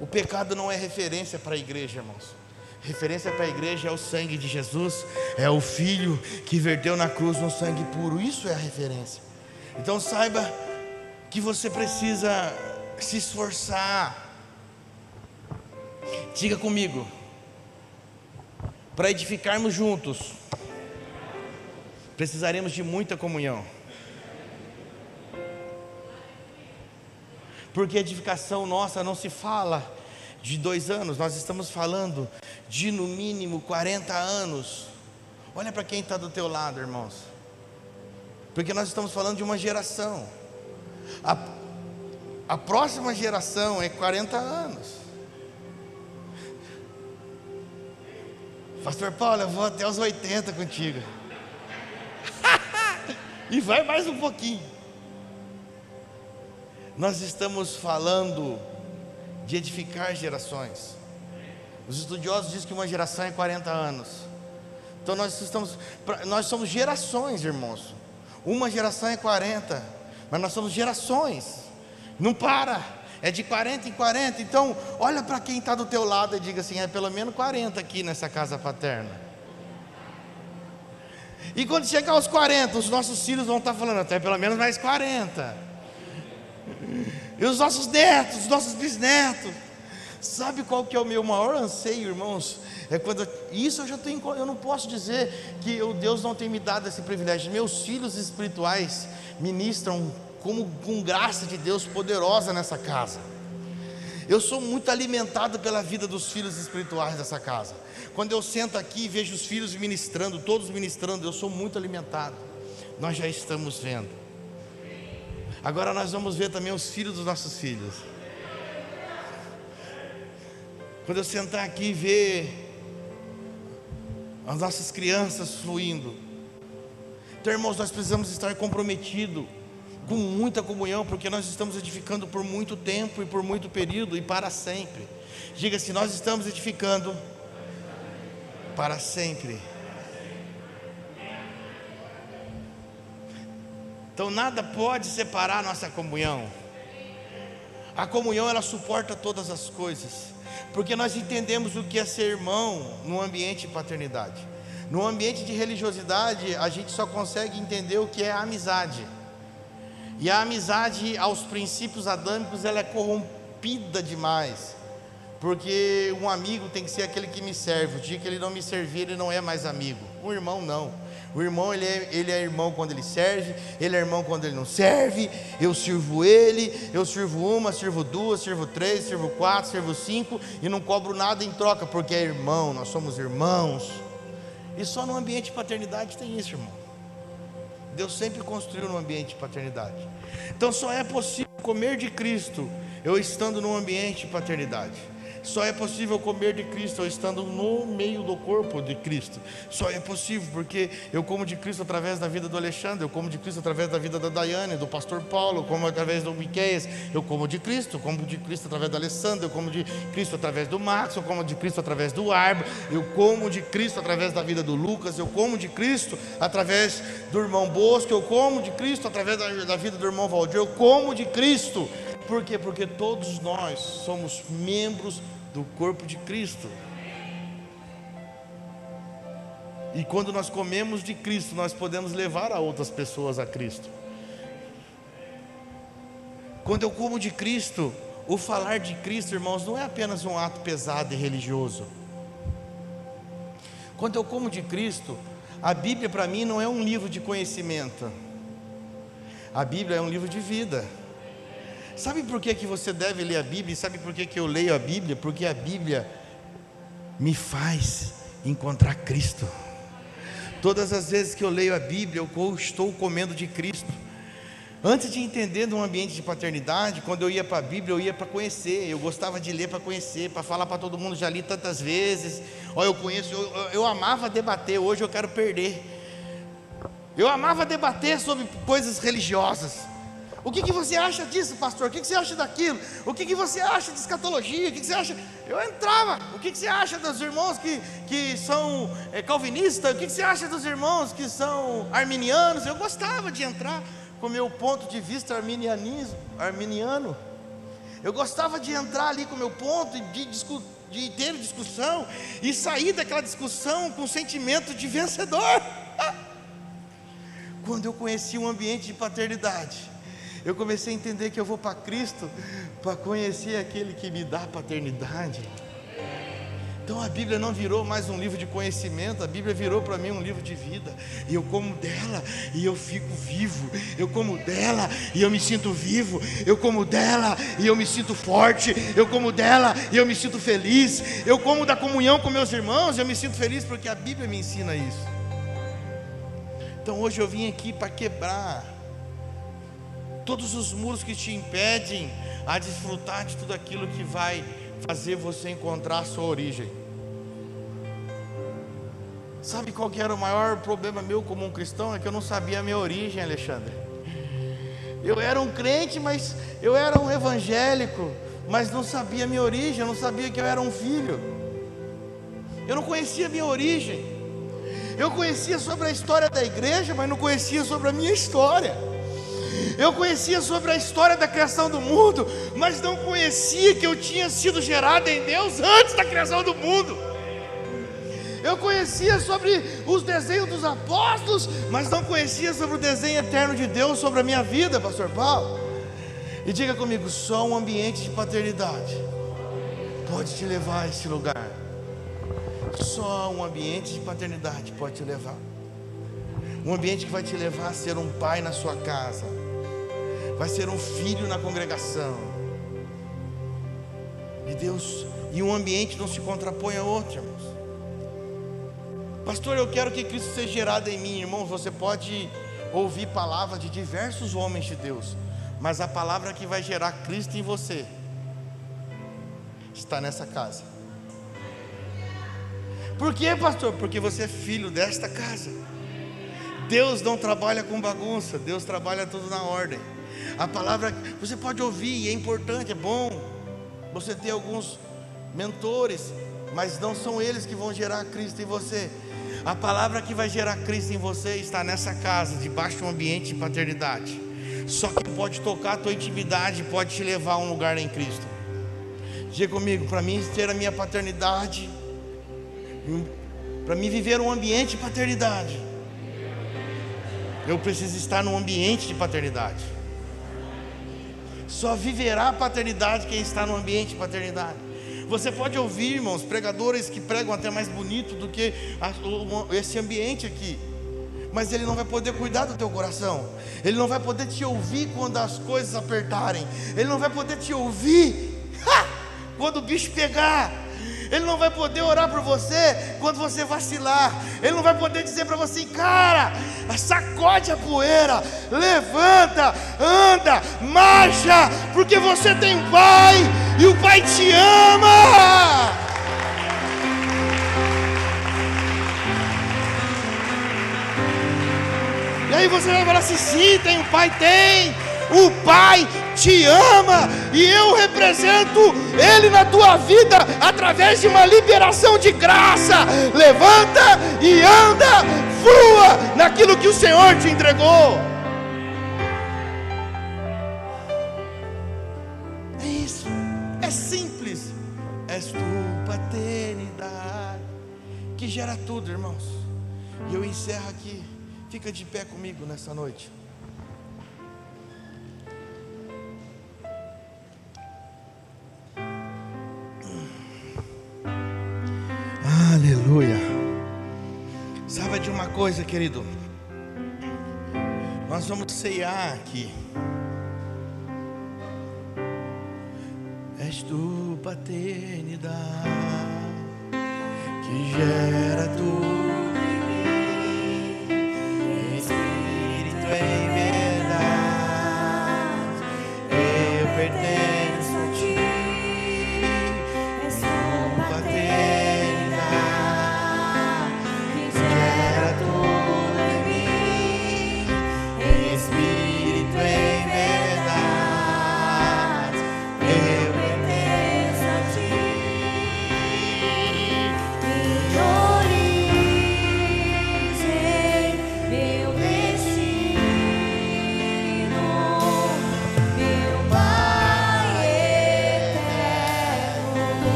O pecado não é referência para a igreja, irmãos. Referência para a igreja é o sangue de Jesus, é o Filho que verteu na cruz um sangue puro. Isso é a referência. Então saiba que você precisa se esforçar. Diga comigo. Para edificarmos juntos, precisaremos de muita comunhão. Porque edificação nossa não se fala de dois anos, nós estamos falando de no mínimo 40 anos. Olha para quem está do teu lado, irmãos. Porque nós estamos falando de uma geração. A, a próxima geração é 40 anos. Pastor Paulo, eu vou até os 80 contigo. e vai mais um pouquinho. Nós estamos falando de edificar gerações. Os estudiosos dizem que uma geração é 40 anos. Então nós estamos, nós somos gerações, irmãos. Uma geração é 40, mas nós somos gerações. Não para, é de 40 em 40. Então, olha para quem está do teu lado e diga assim: é pelo menos 40 aqui nessa casa paterna. E quando chegar aos 40, os nossos filhos vão estar falando, até pelo menos mais 40. E os nossos netos, os nossos bisnetos. Sabe qual que é o meu maior anseio, irmãos? É quando isso eu já tenho, eu não posso dizer que o Deus não tem me dado esse privilégio. Meus filhos espirituais ministram como com graça de Deus poderosa nessa casa. Eu sou muito alimentado pela vida dos filhos espirituais dessa casa. Quando eu sento aqui e vejo os filhos ministrando, todos ministrando, eu sou muito alimentado. Nós já estamos vendo. Agora nós vamos ver também os filhos dos nossos filhos. Quando eu sentar aqui e ver as nossas crianças fluindo. Então, irmãos, nós precisamos estar comprometidos com muita comunhão, porque nós estamos edificando por muito tempo e por muito período e para sempre. Diga se nós estamos edificando para sempre. Então nada pode separar nossa comunhão. A comunhão ela suporta todas as coisas, porque nós entendemos o que é ser irmão no ambiente de paternidade. No ambiente de religiosidade, a gente só consegue entender o que é amizade. E a amizade aos princípios adâmicos ela é corrompida demais. Porque um amigo tem que ser aquele que me serve. O dia que ele não me servir, ele não é mais amigo. Um irmão não. O irmão, ele é, ele é irmão quando ele serve, ele é irmão quando ele não serve. Eu sirvo ele, eu sirvo uma, sirvo duas, sirvo três, sirvo quatro, sirvo cinco e não cobro nada em troca, porque é irmão, nós somos irmãos. E só no ambiente de paternidade tem isso, irmão. Deus sempre construiu um ambiente de paternidade. Então só é possível comer de Cristo eu estando num ambiente de paternidade. Só é possível comer de Cristo estando no meio do corpo de Cristo. Só é possível porque eu como de Cristo através da vida do Alexandre, eu como de Cristo através da vida da Daiane, do pastor Paulo, eu como através do Miqueias, eu como de Cristo, eu como de Cristo através do Alessandro, eu como de Cristo através do Max, eu como de Cristo através do Arbo, eu como de Cristo através da vida do Lucas, eu como de Cristo através do irmão Bosco, eu como de Cristo através da, da vida do irmão Valdir, eu como de Cristo. Por quê? Porque todos nós somos membros do corpo de Cristo. E quando nós comemos de Cristo, nós podemos levar a outras pessoas a Cristo. Quando eu como de Cristo, o falar de Cristo, irmãos, não é apenas um ato pesado e religioso. Quando eu como de Cristo, a Bíblia para mim não é um livro de conhecimento. A Bíblia é um livro de vida. Sabe por que, que você deve ler a Bíblia? Sabe por que, que eu leio a Bíblia? Porque a Bíblia me faz encontrar Cristo. Todas as vezes que eu leio a Bíblia, eu estou comendo de Cristo. Antes de entender um ambiente de paternidade, quando eu ia para a Bíblia, eu ia para conhecer. Eu gostava de ler para conhecer, para falar para todo mundo. Já li tantas vezes. Olha, eu conheço. Eu, eu amava debater. Hoje eu quero perder. Eu amava debater sobre coisas religiosas. O que, que você acha disso, pastor? O que, que você acha daquilo? O que, que você acha de escatologia? O que, que você acha? Eu entrava. O que, que você acha dos irmãos que, que são é, calvinistas? O que, que você acha dos irmãos que são arminianos? Eu gostava de entrar com meu ponto de vista arminianismo, arminiano. Eu gostava de entrar ali com meu ponto de, de ter discussão e sair daquela discussão com sentimento de vencedor. Quando eu conheci um ambiente de paternidade, eu comecei a entender que eu vou para Cristo para conhecer aquele que me dá paternidade. Então a Bíblia não virou mais um livro de conhecimento, a Bíblia virou para mim um livro de vida. E eu como dela e eu fico vivo. Eu como dela e eu me sinto vivo. Eu como dela e eu me sinto forte. Eu como dela e eu me sinto feliz. Eu como da comunhão com meus irmãos eu me sinto feliz porque a Bíblia me ensina isso. Então hoje eu vim aqui para quebrar todos os muros que te impedem a desfrutar de tudo aquilo que vai fazer você encontrar a sua origem. Sabe qual que era o maior problema meu como um cristão? É que eu não sabia a minha origem, Alexandre. Eu era um crente, mas eu era um evangélico, mas não sabia a minha origem, eu não sabia que eu era um filho. Eu não conhecia a minha origem. Eu conhecia sobre a história da igreja, mas não conhecia sobre a minha história. Eu conhecia sobre a história da criação do mundo, mas não conhecia que eu tinha sido gerado em Deus antes da criação do mundo. Eu conhecia sobre os desenhos dos apóstolos, mas não conhecia sobre o desenho eterno de Deus sobre a minha vida, Pastor Paulo. E diga comigo: só um ambiente de paternidade pode te levar a esse lugar. Só um ambiente de paternidade pode te levar. Um ambiente que vai te levar a ser um pai na sua casa vai ser um filho na congregação. E Deus, e um ambiente não se contrapõe a outro, irmãos. Pastor, eu quero que Cristo seja gerado em mim, irmãos. Você pode ouvir palavras de diversos homens de Deus, mas a palavra que vai gerar Cristo em você está nessa casa. Por quê, pastor? Porque você é filho desta casa. Deus não trabalha com bagunça, Deus trabalha tudo na ordem. A palavra você pode ouvir, é importante, é bom você ter alguns mentores, mas não são eles que vão gerar Cristo em você. A palavra que vai gerar Cristo em você está nessa casa, debaixo de um ambiente de paternidade. Só que pode tocar a tua intimidade, pode te levar a um lugar em Cristo. Diga comigo, para mim ter a minha paternidade, para mim viver um ambiente de paternidade, eu preciso estar num ambiente de paternidade. Só viverá a paternidade quem está no ambiente de paternidade. Você pode ouvir, irmãos, pregadores que pregam até mais bonito do que esse ambiente aqui. Mas ele não vai poder cuidar do teu coração. Ele não vai poder te ouvir quando as coisas apertarem. Ele não vai poder te ouvir ha! quando o bicho pegar. Ele não vai poder orar por você quando você vacilar. Ele não vai poder dizer para você, cara, sacode a poeira, levanta, anda, marcha, porque você tem pai e o pai te ama. E aí você vai falar assim: sim, tem um pai, tem. O pai te ama e eu represento Ele na tua vida através de uma liberação de graça. Levanta e anda, flua naquilo que o Senhor te entregou. É isso, é simples. És tu, paternidade, que gera tudo, irmãos. E eu encerro aqui. Fica de pé comigo nessa noite. Aleluia. Sabe de uma coisa, querido? Nós vamos ceiar aqui. És tu, paternidade, que gera tudo Espírito em verdade. Eu pertenço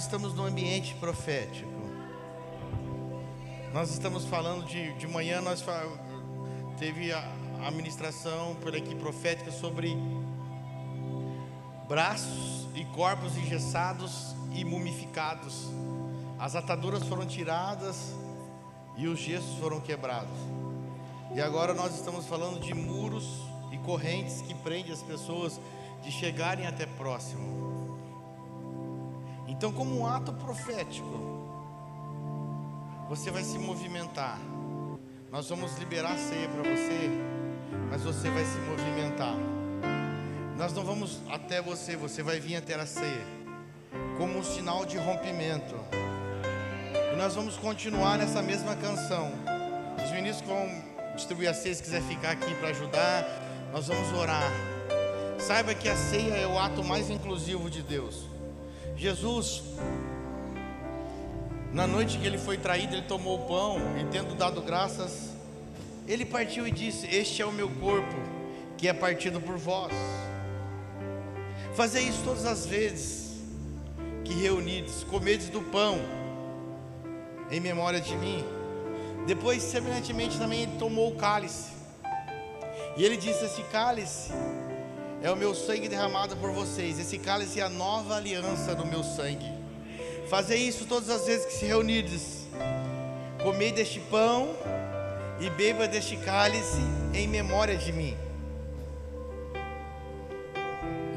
nós estamos num ambiente profético. Nós estamos falando de, de manhã, nós teve a, a ministração pela equipe profética sobre braços e corpos engessados e mumificados. As ataduras foram tiradas e os gessos foram quebrados. E agora nós estamos falando de muros e correntes que prendem as pessoas de chegarem até próximo. Então, como um ato profético, você vai se movimentar. Nós vamos liberar a ceia para você, mas você vai se movimentar. Nós não vamos até você, você vai vir até a ceia, como um sinal de rompimento. E nós vamos continuar nessa mesma canção. Os ministros vão distribuir a ceia, se quiser ficar aqui para ajudar, nós vamos orar. Saiba que a ceia é o ato mais inclusivo de Deus. Jesus, na noite que ele foi traído, ele tomou o pão e, tendo dado graças, ele partiu e disse: Este é o meu corpo, que é partido por vós. Fazer isso todas as vezes que reunidos, comedes do pão, em memória de mim. Depois, semelhantemente, também ele tomou o cálice. E ele disse: Esse cálice é o meu sangue derramado por vocês. Esse cálice é a nova aliança do meu sangue. Fazer isso todas as vezes que se reunides. Comei deste pão e beba deste cálice em memória de mim.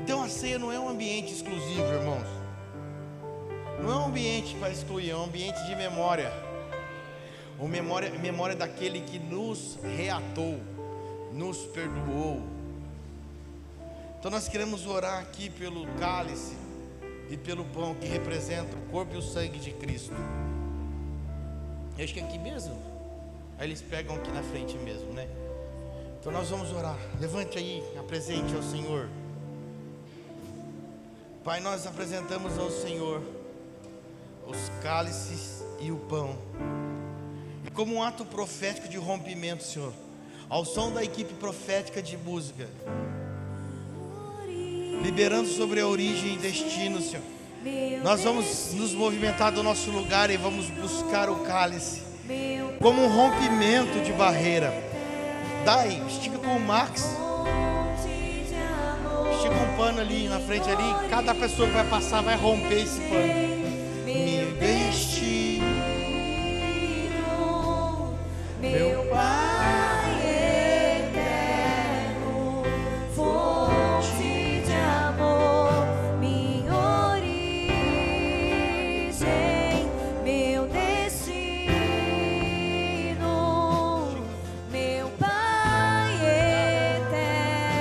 Então a ceia não é um ambiente exclusivo, irmãos. Não é um ambiente para excluir, é um ambiente de memória. Uma memória, memória daquele que nos reatou, nos perdoou. Então nós queremos orar aqui pelo cálice e pelo pão que representa o corpo e o sangue de Cristo. Eu acho que é aqui mesmo. Aí eles pegam aqui na frente mesmo, né? Então nós vamos orar. Levante aí, apresente ao Senhor. Pai, nós apresentamos ao Senhor os cálices e o pão. E como um ato profético de rompimento, Senhor, ao som da equipe profética de música, liberando sobre a origem e destino, Senhor. Nós vamos nos movimentar do nosso lugar e vamos buscar o cálice como um rompimento de barreira. Dai, estica com o Max. Estica um pano ali na frente ali. Cada pessoa que vai passar vai romper esse pano.